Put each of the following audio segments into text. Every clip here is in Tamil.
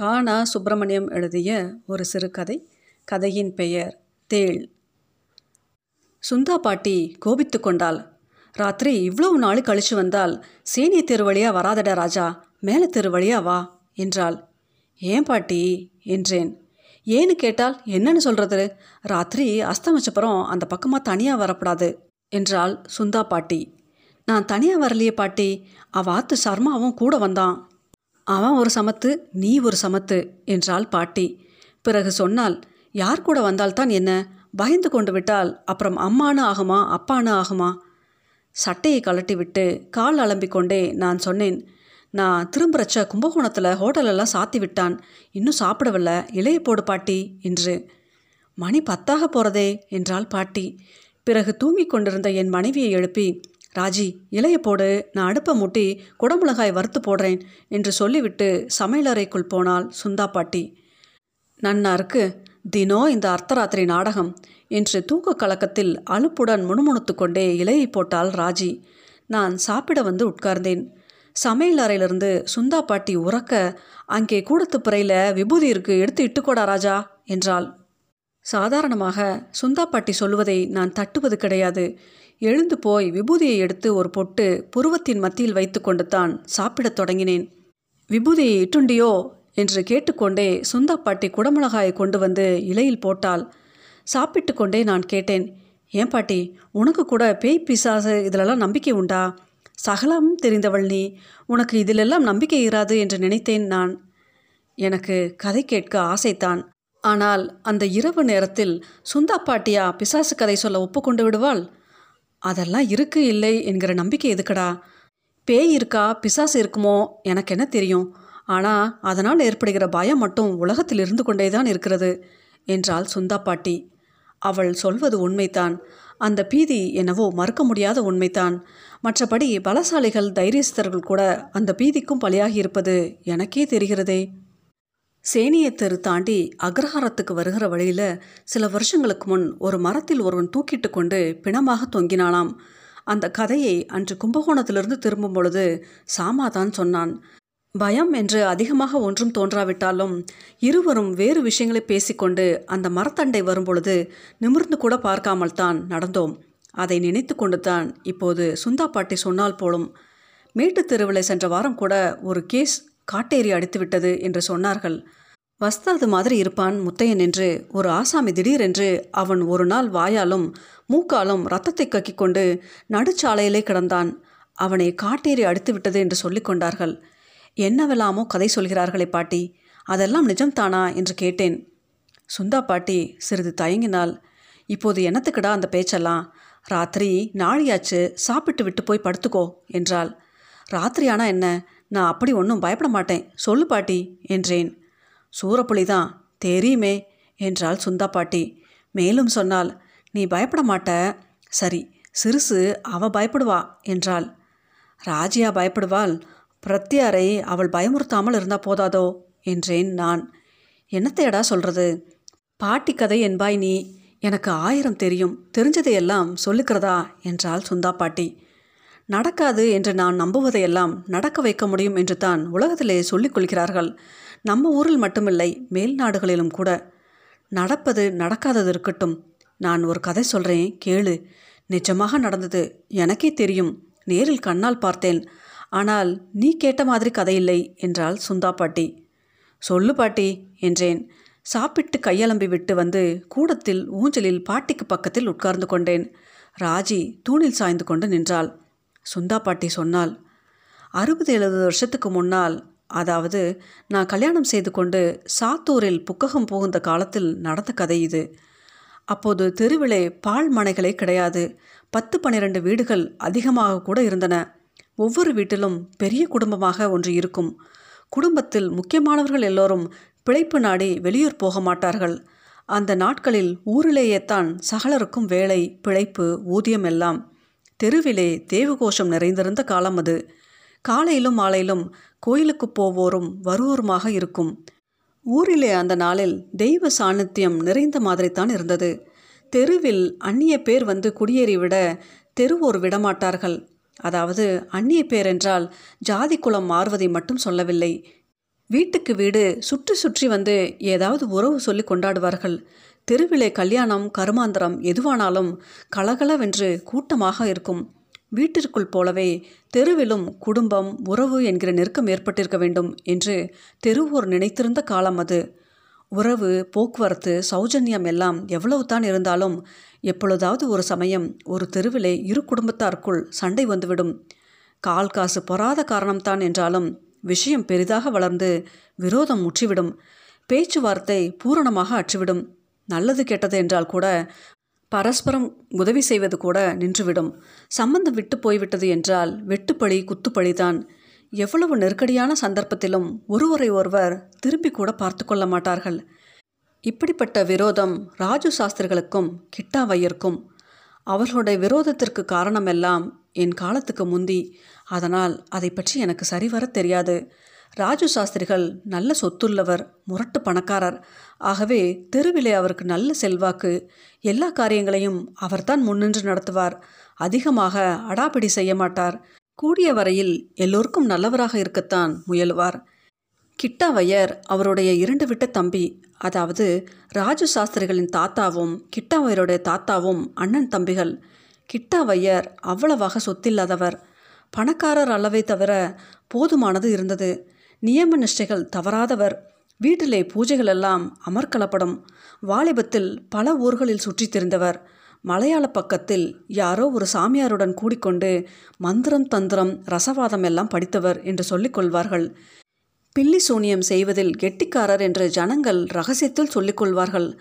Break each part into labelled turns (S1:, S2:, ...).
S1: கானா சுப்பிரமணியம் எழுதிய ஒரு சிறுகதை. கதையின் பெயர் தேள். சுந்தா பாட்டி கோபித்து கொண்டாள். ராத்திரி இவ்வளவு நாள் கழிச்சு வந்தால் சீனிய தெரு வழியாக வராதடா ராஜா மேலே தெரு வழியா வா என்றாள். ஏன் பாட்டி? என்றேன். ஏன்னு கேட்டால் என்னன்னு சொல்கிறது ராத்திரி அஸ்தமிச்சப்புறம் அந்த பக்கமாக தனியாக வரப்படாது என்றாள் சுந்தா பாட்டி நான் தனியாக வரலையே பாட்டி. அவ ஆத்து சர்மாவும் கூட வந்தான். அவன் ஒரு சமத்து நீ ஒரு சமத்து என்றாள் பாட்டி. பிறகு சொன்னால் யார் கூட வந்தால்தான் என்ன? பயந்து கொண்டு விட்டால் அப்புறம் அம்மானு ஆகுமா அப்பானு ஆகுமா? சட்டையை கழட்டி விட்டு கால் அலம்பிக்கொண்டே நான் சொன்னேன் நான் திரும்புறச்ச கும்பகோணத்தில் ஹோட்டலெல்லாம் சாத்தி விட்டான். இன்னும் சாப்பிடவில்லை. இலைய போடு பாட்டி என்று. மணி பத்தாக போகிறதே என்றாள் பாட்டி. பிறகு தூங்கிக் கொண்டிருந்த என் மனைவியை எழுப்பி ராஜி இலைய போடு நான் அடுப்பை மூட்டி குடமிளகாய் வறுத்து போடுறேன் என்று சொல்லிவிட்டு சமையலறைக்குள் போனாள் சுந்தா பாட்டி. நன்னா இருக்கு தினம் இந்த அர்த்தராத்திரி நாடகம் என்று தூக்க கலக்கத்தில் அலுப்புடன் முணுமுணுத்து கொண்டே இலையை போட்டாள் ராஜி. நான் சாப்பிட வந்து உட்கார்ந்தேன். சமையல் அறையிலிருந்து சுந்தா பாட்டி உறக்க அங்கே கூடத்து பிறையில் விபூதி இருக்கு எடுத்து இட்டுக்கோடா ராஜா என்றாள். சாதாரணமாக சுந்தா பாட்டி சொல்வதை நான் தட்டுவது கிடையாது. எழுந்து போய் விபூதியை எடுத்து ஒரு பொட்டு புருவத்தின் மத்தியில் வைத்துக்கொண்டு தான் சாப்பிடத் தொடங்கினேன். விபூதியை இட்டுண்டியோ? என்று கேட்டுக்கொண்டே சுந்தா பாட்டி குடமிளகாயை கொண்டு வந்து இலையில் போட்டாள். சாப்பிட்டு கொண்டே நான் கேட்டேன் ஏன் பாட்டி உனக்கு கூட பேய் பிசாசு இதிலெல்லாம் நம்பிக்கை உண்டா? சகலம் தெரிந்தவள் நீ உனக்கு இதிலெல்லாம் நம்பிக்கை இராது என்று நினைத்தேன் நான். எனக்கு கதை கேட்க ஆசைத்தான் ஆனால் அந்த இரவு நேரத்தில் சுந்தா பாட்டியா பிசாசு கதை சொல்ல ஒப்புக்கொண்டு விடுவாள்? அதெல்லாம் இருக்கு இல்லை என்கிற நம்பிக்கை எதுக்கடா? பேய் இருக்கா? பிசாசு இருக்குமோ? எனக்கு என்ன தெரியும். ஆனால் அதனால் ஏற்படுகிற பயம் மட்டும் உலகத்தில் இருந்து கொண்டே தான் இருக்கிறது என்றாள் சுந்தா பாட்டி. அவள் சொல்வது உண்மைதான். அந்த பீதி என்னவோ மறுக்க முடியாத உண்மைதான். மற்றபடி பலசாலிகள் தைரியஸ்தர்கள் கூட அந்த பீதிக்கும் பலியாகி இருப்பது எனக்கே தெரிகிறதே. சேனிய தெரு தாண்டி அக்ரஹாரத்துக்கு வருகிற வழியில் சில வருஷங்களுக்கு முன் ஒரு மரத்தில் ஒருவன் தூக்கிட்டு கொண்டு பிணமாக தொங்கினானாம் அந்த கதையை அன்று கும்பகோணத்திலிருந்து திரும்பும் பொழுது சாமா தான் சொன்னான். பயம் என்று அதிகமாக ஒன்றும் தோன்றாவிட்டாலும் இருவரும் வேறு விஷயங்களை பேசிக்கொண்டு அந்த மரத்தண்டை வரும்பொழுது நிமிர்ந்து கூட பார்க்காமல் தான் நடந்தோம். அதை நினைத்து கொண்டு தான் இப்போது சுந்தா பாட்டி சொன்னால் போலும். மேட்டுத் தெருவில் சென்ற வாரம் கூட ஒரு கேஸ் காட்டேறி அடித்து விட்டது என்று சொன்னார்கள். வஸ்தாது மாதிரி இருப்பான் முத்தையன் என்று ஒரு ஆசாமி திடீரென்று அவன் ஒரு நாள் வாயாலும் மூக்காலும் ரத்தத்தை கக்கிக் கொண்டு நடுச்சாலையிலே கிடந்தான். அவனை காட்டேறி அடித்து விட்டது என்று சொல்லிக் கொண்டார்கள். என்னவெல்லாமோ கதை சொல்கிறார்களே பாட்டி. அதெல்லாம் நிஜம்தானா என்று கேட்டேன். சுந்தா பாட்டி சிறிது தயங்கினாள். இப்போது என்னத்துக்கடா அந்த பேச்செல்லாம்? ராத்திரி நாழியாச்சு சாப்பிட்டு விட்டு போய் படுத்துக்கோ என்றாள். ராத்திரியானா என்ன? நான் அப்படி ஒன்றும் பயப்பட மாட்டேன். சொல்லு பாட்டி என்றேன். சூரப்புலி தான் தெரியுமே என்றாள் சுந்தா பாட்டி. மேலும் சொன்னால் நீ பயப்பட மாட்ட. சரி சிறுசு அவ பயப்படுவா என்றாள். ராஜியா பயப்படுவாள். பிரத்யாரை அவள் பயமுறுத்தாமல் இருந்தால் போதாதோ என்றேன் நான். என்னத்தையடா சொல்கிறது பாட்டி கதை என்பாய் நீ. எனக்கு ஆயிரம் தெரியும். தெரிஞ்சதையெல்லாம் சொல்லுக்கிறதா என்றாள் சுந்தா பாட்டி. நடக்காது என்று நான் நம்புவதையெல்லாம் நடக்க வைக்க முடியும் என்று தான் உலகத்திலே சொல்லிக் கொள்கிறார்கள். நம்ம ஊரில் மட்டுமில்லை மேல் நாடுகளிலும் கூட. நடப்பது நடக்காதது இருக்கட்டும். நான் ஒரு கதை சொல்கிறேன் கேளு. நிஜமாக நடந்தது எனக்கே தெரியும். நேரில் கண்ணால் பார்த்தேன். ஆனால் நீ கேட்ட மாதிரி கதையில்லை என்றாள் சுந்தா பாட்டி. சொல்லு பாட்டி என்றேன். சாப்பிட்டு கையலம்பி விட்டு வந்து கூடத்தில் ஊஞ்சலில் பாட்டிக்கு பக்கத்தில் உட்கார்ந்து கொண்டேன். ராஜி தூணில் சாய்ந்து கொண்டு நின்றாள். சுந்தா பாட்டி சொன்னாள் அறுபது எழுபது வருஷத்துக்கு முன்னால் அதாவது நான் கல்யாணம் செய்து கொண்டு சாத்தூரில் புக்ககம் புகுந்த காலத்தில் நடந்த கதை இது. அப்போது தெருவிலே பால் மனைகளே கிடையாது. பத்து பன்னிரண்டு வீடுகள் அதிகமாக கூட இருந்தன. ஒவ்வொரு வீட்டிலும் பெரிய குடும்பமாக ஒன்று இருக்கும். குடும்பத்தில் முக்கியமானவர்கள் எல்லோரும் பிழைப்பு நாடி வெளியூர் போக மாட்டார்கள். அந்த நாட்களில் ஊரிலேயே தான் சகலருக்கும் வேலை பிழைப்பு ஊதியம் எல்லாம். தெருவிலே தேவகோஷம் நிறைந்திருந்த காலம் அது. காலையிலும் மாலையிலும் கோயிலுக்கு போவோரும் வருவோருமாக இருக்கும். ஊரிலே அந்த நாளில் தெய்வ சாநித்தியம் நிறைந்த மாதிரித்தான் இருந்தது. தெருவில் அந்நிய பேர் வந்து குடியேறிவிட தெருவோர் விடமாட்டார்கள். அதாவது அந்நிய பேர் என்றால் ஜாதி குலம் மாறுவதை மட்டும் சொல்லவில்லை. வீட்டுக்கு வீடு சுற்றி சுற்றி வந்து ஏதாவது உறவு சொல்லி கொண்டாடுவார்கள். தெருவிலே கல்யாணம் கருமாந்திரம் எதுவானாலும் கலகலவென்று கூட்டமாக இருக்கும். வீட்டிற்குள் போலவே தெருவிலும் குடும்பம் உறவு என்கிற நெருக்கம் ஏற்பட்டிருக்க வேண்டும் என்று தெருவோர் நினைத்திருந்த காலம் அது. உறவு போக்குவரத்து சௌஜன்யம் எல்லாம் எவ்வளவு தான் இருந்தாலும் எப்பொழுதாவது ஒரு சமயம் ஒரு தெருவிலே இரு குடும்பத்தாருக்குள் சண்டை வந்துவிடும். கால் காசு பொறாத காரணம்தான் என்றாலும் விஷயம் பெரிதாக வளர்ந்து விரோதம் முற்றிவிடும். பேச்சுவார்த்தை பூரணமாக அற்றுவிடும் நல்லது கெட்டது என்றால் கூட பரஸ்பரம் உதவி செய்வது கூட நின்றுவிடும். சம்பந்தம் விட்டு போய்விட்டது என்றால் வெட்டுப்பழி குத்துப்பழிதான் எவ்வளவு நெருக்கடியான சந்தர்ப்பத்திலும் ஒருவரை ஒருவர் திரும்பி கூட பார்த்து கொள்ள மாட்டார்கள். இப்படிப்பட்ட விரோதம் ராஜு சாஸ்திரிகளுக்கும் கிட்டாவையர்க்கும். அவர்களுடைய விரோதத்திற்கு காரணமெல்லாம் என் காலத்துக்கு முந்தி. அதனால் அதை பற்றி எனக்கு சரிவர தெரியாது. ராஜு சாஸ்திரிகள் நல்ல சொத்துள்ளவர் முரட்டு பணக்காரர். ஆகவே தெருவிலே அவருக்கு நல்ல செல்வாக்கு. எல்லா காரியங்களையும் அவர்தான் முன்னின்று நடத்துவார். அதிகமாக அடாபிடி செய்ய மாட்டார். கூடிய வரையில் எல்லோருக்கும் நல்லவராக இருக்கத்தான் முயலுவார். கிட்டாவையர் அவருடைய இரண்டு விட்ட தம்பி அதாவது ராஜு சாஸ்திரிகளின் தாத்தாவும் கிட்டாவையருடைய தாத்தாவும் அண்ணன் தம்பிகள். கிட்டாவையர் அவ்வளவாக சொத்தில்லாதவர். பணக்காரர் அளவை தவிர போதுமானது இருந்தது. நியம நிஷ்டைகள் தவறாதவர். வீட்டிலே பூஜைகள் எல்லாம் அமர்க்கலப்படும் வாலிபத்தில் பல ஊர்களில் சுற்றித் திரிந்தவர். மலையாள பக்கத்தில் யாரோ ஒரு சாமியாருடன் கூடிக்கொண்டு மந்திரம் தந்திரம் ரசவாதம் எல்லாம் படித்தவர் என்று சொல்லிக் கொள்வார்கள். பில்லி சூனியம் செய்வதில் கெட்டிக்காரர் என்று ஜனங்கள் ரகசியத்தில் சொல்லிக் கொள்வார்கள்.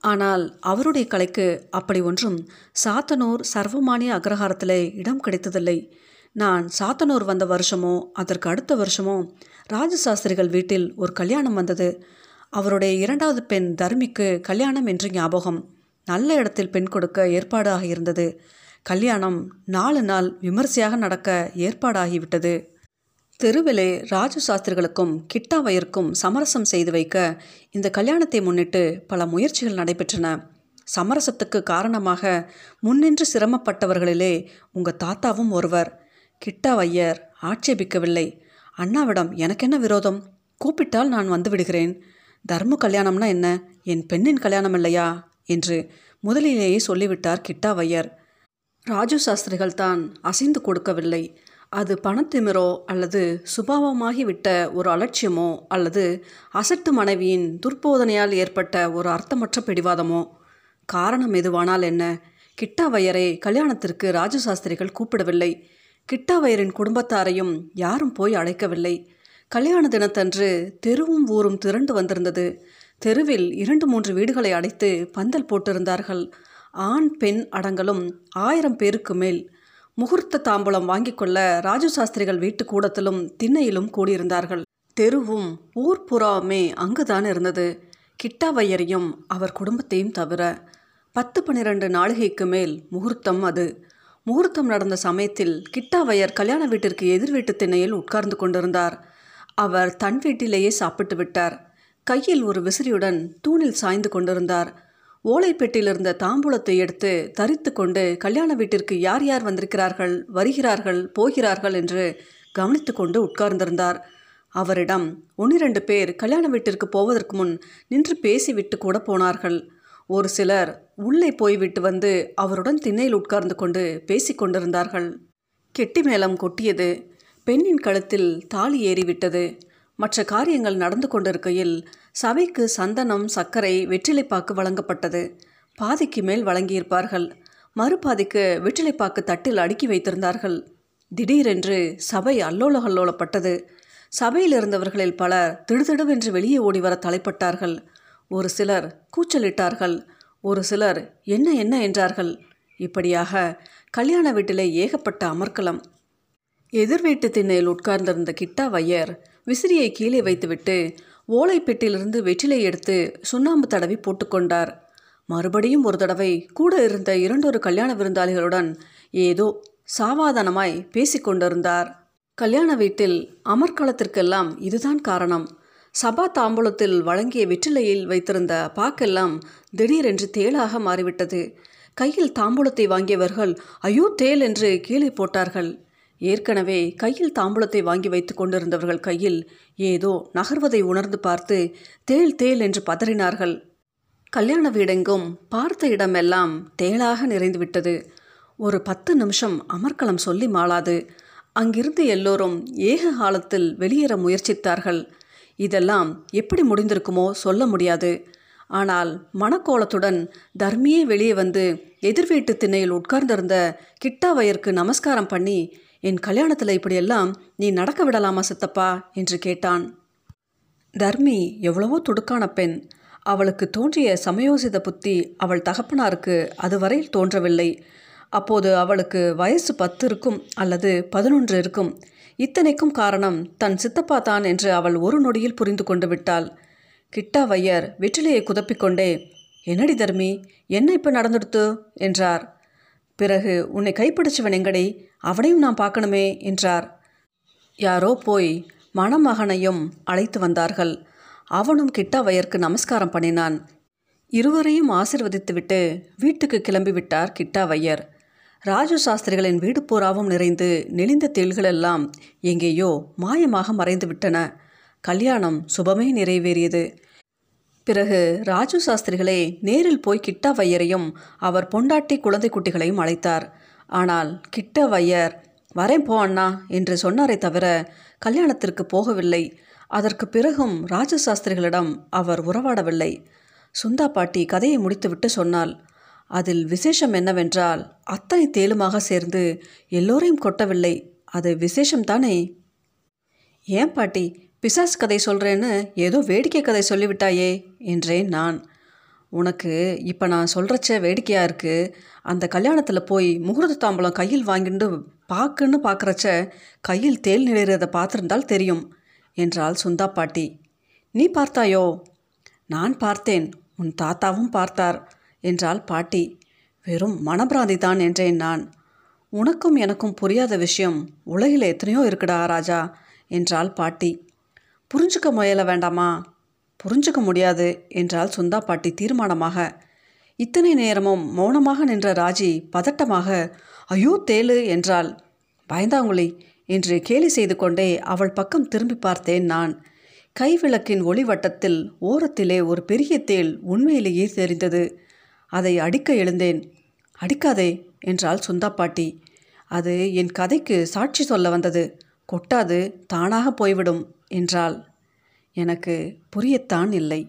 S1: ஆனால் அவருடைய கலைக்கு அப்படி ஒன்றும் சாத்தனூர் சர்வமானிய அக்ரஹாரத்திலே இடம் கிடைத்ததில்லை. நான் சாத்தனூர் வந்த வருஷமோ அதற்கு அடுத்த வருஷமோ ராஜசாஸ்திரிகள் வீட்டில் ஒரு கல்யாணம் வந்தது. அவருடைய இரண்டாவது பெண் தர்மிக்கு கல்யாணம் என்று ஞாபகம். நல்ல இடத்தில் பெண் கொடுக்க ஏற்பாடாக இருந்தது. கல்யாணம் நாலு நாள் விமர்சையாக நடக்க ஏற்பாடாகிவிட்டது. தெருவிலே ராஜு சாஸ்திரிகளுக்கும் கிட்டாவையருக்கும் சமரசம் செய்து வைக்க இந்த கல்யாணத்தை முன்னிட்டு பல முயற்சிகள் நடைபெற்றன. சமரசத்துக்கு காரணமாக முன்னின்று சிரமப்பட்டவர்களிலே உங்கள் தாத்தாவும் ஒருவர். கிட்டாவையர் ஆட்சேபிக்கவில்லை. அண்ணாவிடம் எனக்கென்ன விரோதம்? கூப்பிட்டால் நான் வந்து விடுகிறேன். தர்ம கல்யாணம்னா என்ன? என் பெண்ணின் கல்யாணம் இல்லையா? என்று முதலிலேயே சொல்லிவிட்டார் கிட்டாவையர். ராஜு சாஸ்திரிகள் தான் அசைந்து கொடுக்கவில்லை. அது பணத்திமிரோ அல்லது சுபாவமாகிவிட்ட ஒரு அலட்சியமோ அல்லது அசட்டு மனைவியின் துர்போதனையால் ஏற்பட்ட ஒரு அர்த்தமற்ற பிடிவாதமோ? காரணம் எதுவானால் என்ன? கிட்டாவையரை கல்யாணத்திற்கு ராஜசாஸ்திரிகள் கூப்பிடவில்லை. கிட்டாவையரின் குடும்பத்தாரையும் யாரும் போய் அழைக்கவில்லை. கல்யாண தினத்தன்று தெருவும் ஊரும் திரண்டு வந்திருந்தது. தெருவில் இரண்டு மூன்று வீடுகளை அடைத்து பந்தல் போட்டிருந்தார்கள். ஆண் பெண் அடங்கலும் ஆயிரம் பேருக்கு மேல். முகூர்த்த தாம்பூலம் வாங்கிக் கொள்ள ராஜு சாஸ்திரிகள் வீட்டு கூடத்திலும் திண்ணையிலும் கூடியிருந்தார்கள். தெருவும் ஊர் புறாவுமே அங்குதான் இருந்தது. கிட்டாவையரையும் அவர் குடும்பத்தையும் தவிர பத்து பன்னிரண்டு நாளிகைக்கு மேல் முகூர்த்தம் அது. முகூர்த்தம் நடந்த சமயத்தில் கிட்டாவையர் கல்யாண வீட்டிற்கு எதிர் வீட்டு திண்ணையில் உட்கார்ந்து கொண்டிருந்தார். அவர் தன் வீட்டிலேயே சாப்பிட்டு விட்டார். கையில் ஒரு விசிறியுடன் தூணில் சாய்ந்து கொண்டிருந்தார். ஓலைப்பெட்டியில் இருந்த தாம்பூலத்தை எடுத்து தரித்து கொண்டு கல்யாண வீட்டிற்கு யார் யார் வந்திருக்கிறார்கள் வருகிறார்கள் போகிறார்கள் என்று கவனித்து கொண்டு உட்கார்ந்திருந்தார். அவரிடம் ஒன்னிரண்டு பேர் கல்யாண வீட்டிற்கு போவதற்கு முன் நின்று பேசிவிட்டு கூட போனார்கள். ஒரு சிலர் உள்ளே போய்விட்டு வந்து அவருடன் திண்ணையில் உட்கார்ந்து கொண்டு பேசிக்கொண்டிருந்தார்கள் கெட்டி மேளம் கொட்டியது. பெண்ணின் கழுத்தில் தாலி ஏறிவிட்டது. மற்ற காரியங்கள் நடந்து கொண்டிருக்கையில் சபைக்கு சந்தனம் சர்க்கரை வெற்றிலைப்பாக்கு வழங்கப்பட்டது. பாதிக்கு மேல் வழங்கியிருப்பார்கள். மறுபாதிக்கு வெற்றிலைப்பாக்கு தட்டில் அடுக்கி வைத்திருந்தார்கள். திடீரென்று சபை அல்லோல அல்லோலப்பட்டது. சபையில் இருந்தவர்களில் பலர் திடுதிடுவென்று வெளியே ஓடி வர தலைப்பட்டார்கள். ஒரு சிலர் கூச்சலிட்டார்கள் ஒரு சிலர் என்ன என்ன என்றார்கள். இப்படியாக கல்யாண வீட்டிலே ஏகப்பட்ட அமர்க்கலம் எதிர் வீட்டு திண்ணையில் உட்கார்ந்திருந்த கிட்டா வையர் விசிறியை கீழே வைத்துவிட்டு ஓலைப்பெட்டியிலிருந்து வெற்றிலை எடுத்து சுண்ணாம்பு தடவி போட்டுக்கொண்டார் மறுபடியும் ஒரு தடவை கூட இருந்த இரண்டொரு கல்யாண விருந்தாளிகளுடன் ஏதோ சாவாதானமாய் பேசிக்கொண்டிருந்தார் கல்யாண வீட்டில் அமர்க்களத்திற்கெல்லாம் இதுதான் காரணம். சபா தாம்பூலத்தில் வழங்கிய வெற்றிலையில் வைத்திருந்த பாக்கெல்லாம் திடீரென்று தேளாக மாறிவிட்டது. கையில் தாம்பூலத்தை வாங்கியவர்கள் ஐயோ தேல் என்று கீழே போட்டார்கள். ஏற்கனவே கையில் தாம்பூலத்தை வாங்கி வைத்து கொண்டிருந்தவர்கள் கையில் ஏதோ நகர்வதை உணர்ந்து பார்த்து தேள் தேள் என்று பதறினார்கள். கல்யாண வீடெங்கும் பார்த்த இடமெல்லாம் தேளாக நிறைந்துவிட்டது ஒரு பத்து நிமிஷம் அமர்க்களம் சொல்லி மாளாது. அங்கிருந்து எல்லோரும் ஏக காலத்தில் வெளியேற முயற்சித்தார்கள். இதெல்லாம் எப்படி முடிந்திருக்குமோ சொல்ல முடியாது. ஆனால் மணக்கோலத்துடன் தர்மியே வெளியே வந்து எதிர் வீட்டு திண்ணையில் உட்கார்ந்திருந்த கிட்டாவையருக்கு நமஸ்காரம் பண்ணி என் கல்யாணத்தில் இப்படியெல்லாம் நீ நடக்க விடலாமா சித்தப்பா? என்று கேட்டான். தர்மி எவ்வளவோ துடுக்கான பெண். அவளுக்கு தோன்றிய சமயோசித புத்தி அவள் தகப்பனாருக்கு அதுவரையில் தோன்றவில்லை. அப்போது அவளுக்கு வயசு பத்து இருக்கும் அல்லது பதினொன்று இருக்கும். இத்தனைக்கும் காரணம் தன் சித்தப்பா தான் என்று அவள் ஒரு நொடியில் புரிந்து கொண்டு விட்டாள். கிட்டா வையர் வெற்றிலையை குதப்பிக்கொண்டே என்னடி தர்மி என்ன இப்போ நடந்துடுத்து? என்றார். பிறகு உன்னை கைப்பிடிச்சவன் எங்கடி? அவனையும் நான் பார்க்கணுமே என்றார். யாரோ போய் மணமகனையும் அழைத்து வந்தார்கள். அவனும் கிட்டாவையருக்கு நமஸ்காரம் பண்ணினான். இருவரையும் ஆசிர்வதித்துவிட்டு வீட்டுக்கு கிளம்பி விட்டார் கிட்டாவையர் ராஜு சாஸ்திரிகளின் வீடு பூராவும் நிறைந்து நெளிந்த தேள்களெல்லாம் எங்கேயோ மாயமாக மறைந்து விட்டன கல்யாணம் சுபமே நிறைவேறியது. பிறகு ராஜு சாஸ்திரிகளை நேரில் போய் கிட்டா வையரையும் அவர் பொண்டாட்டி குழந்தை குட்டிகளையும் அழைத்தார். ஆனால் கிட்ட வையர் வரேன் போ அண்ணா என்று சொன்னாரே தவிர கல்யாணத்திற்கு போகவில்லை. அதற்கு பிறகும் ராஜசாஸ்திரிகளிடம் அவர் உறவாடவில்லை. சுந்தா பாட்டி கதையை முடித்துவிட்டு சொன்னாள். அதில் விசேஷம் என்னவென்றால் அத்தனை தேலுமாக சேர்ந்து எல்லோரையும் கொட்டவில்லை. அது விசேஷம்தானே ஏன் பாட்டி பிசாசு கதை சொல்கிறேன்னு ஏதோ வேடிக்கை கதை சொல்லிவிட்டாயே என்றேன் நான். உனக்கு இப்போ நான் சொல்கிறச்ச வேடிக்கையாக இருக்குது அந்த கல்யாணத்தில் போய் முகூர்த்த தாம்பலம் கையில் வாங்கிட்டு பார்க்குன்னு பார்க்குறச்ச கையில் தேல் நிலைறதை பார்த்துருந்தால் தெரியும் என்றாள் சுந்தா பாட்டி. நீ பார்த்தாயோ? நான் பார்த்தேன். உன் தாத்தாவும் பார்த்தார். என்றாள் பாட்டி. வெறும் மனப்பிராந்தி தான் என்றேன் நான். உனக்கும் எனக்கும் புரியாத விஷயம். உலகில் எத்தனையோ இருக்குடா ராஜா என்றாள் பாட்டி. புரிஞ்சுக்க முயல வேண்டாமா? புரிஞ்சுக்க முடியாது என்றாள் சுந்தா பாட்டி தீர்மானமாக. இத்தனை நேரமும் மௌனமாக நின்ற ராஜி பதட்டமாக ஐயோ தேலு என்றாள். பயந்தாங்குழி என்று கேலி செய்து கொண்டே அவள் பக்கம் திரும்பி பார்த்தேன் நான். கைவிளக்கின் ஒளிவட்டத்தில் ஓரத்திலே ஒரு பெரிய தேள் உண்மையிலேயே தெரிந்தது. அதை அடிக்க எழுந்தேன். அடிக்காதே என்றாள் சுந்தா பாட்டி அது என் கதைக்கு சாட்சி சொல்ல வந்தது. கொட்டாது தானாக போய்விடும் என்றாள். எனக்கு புரியத்தான் இல்லை.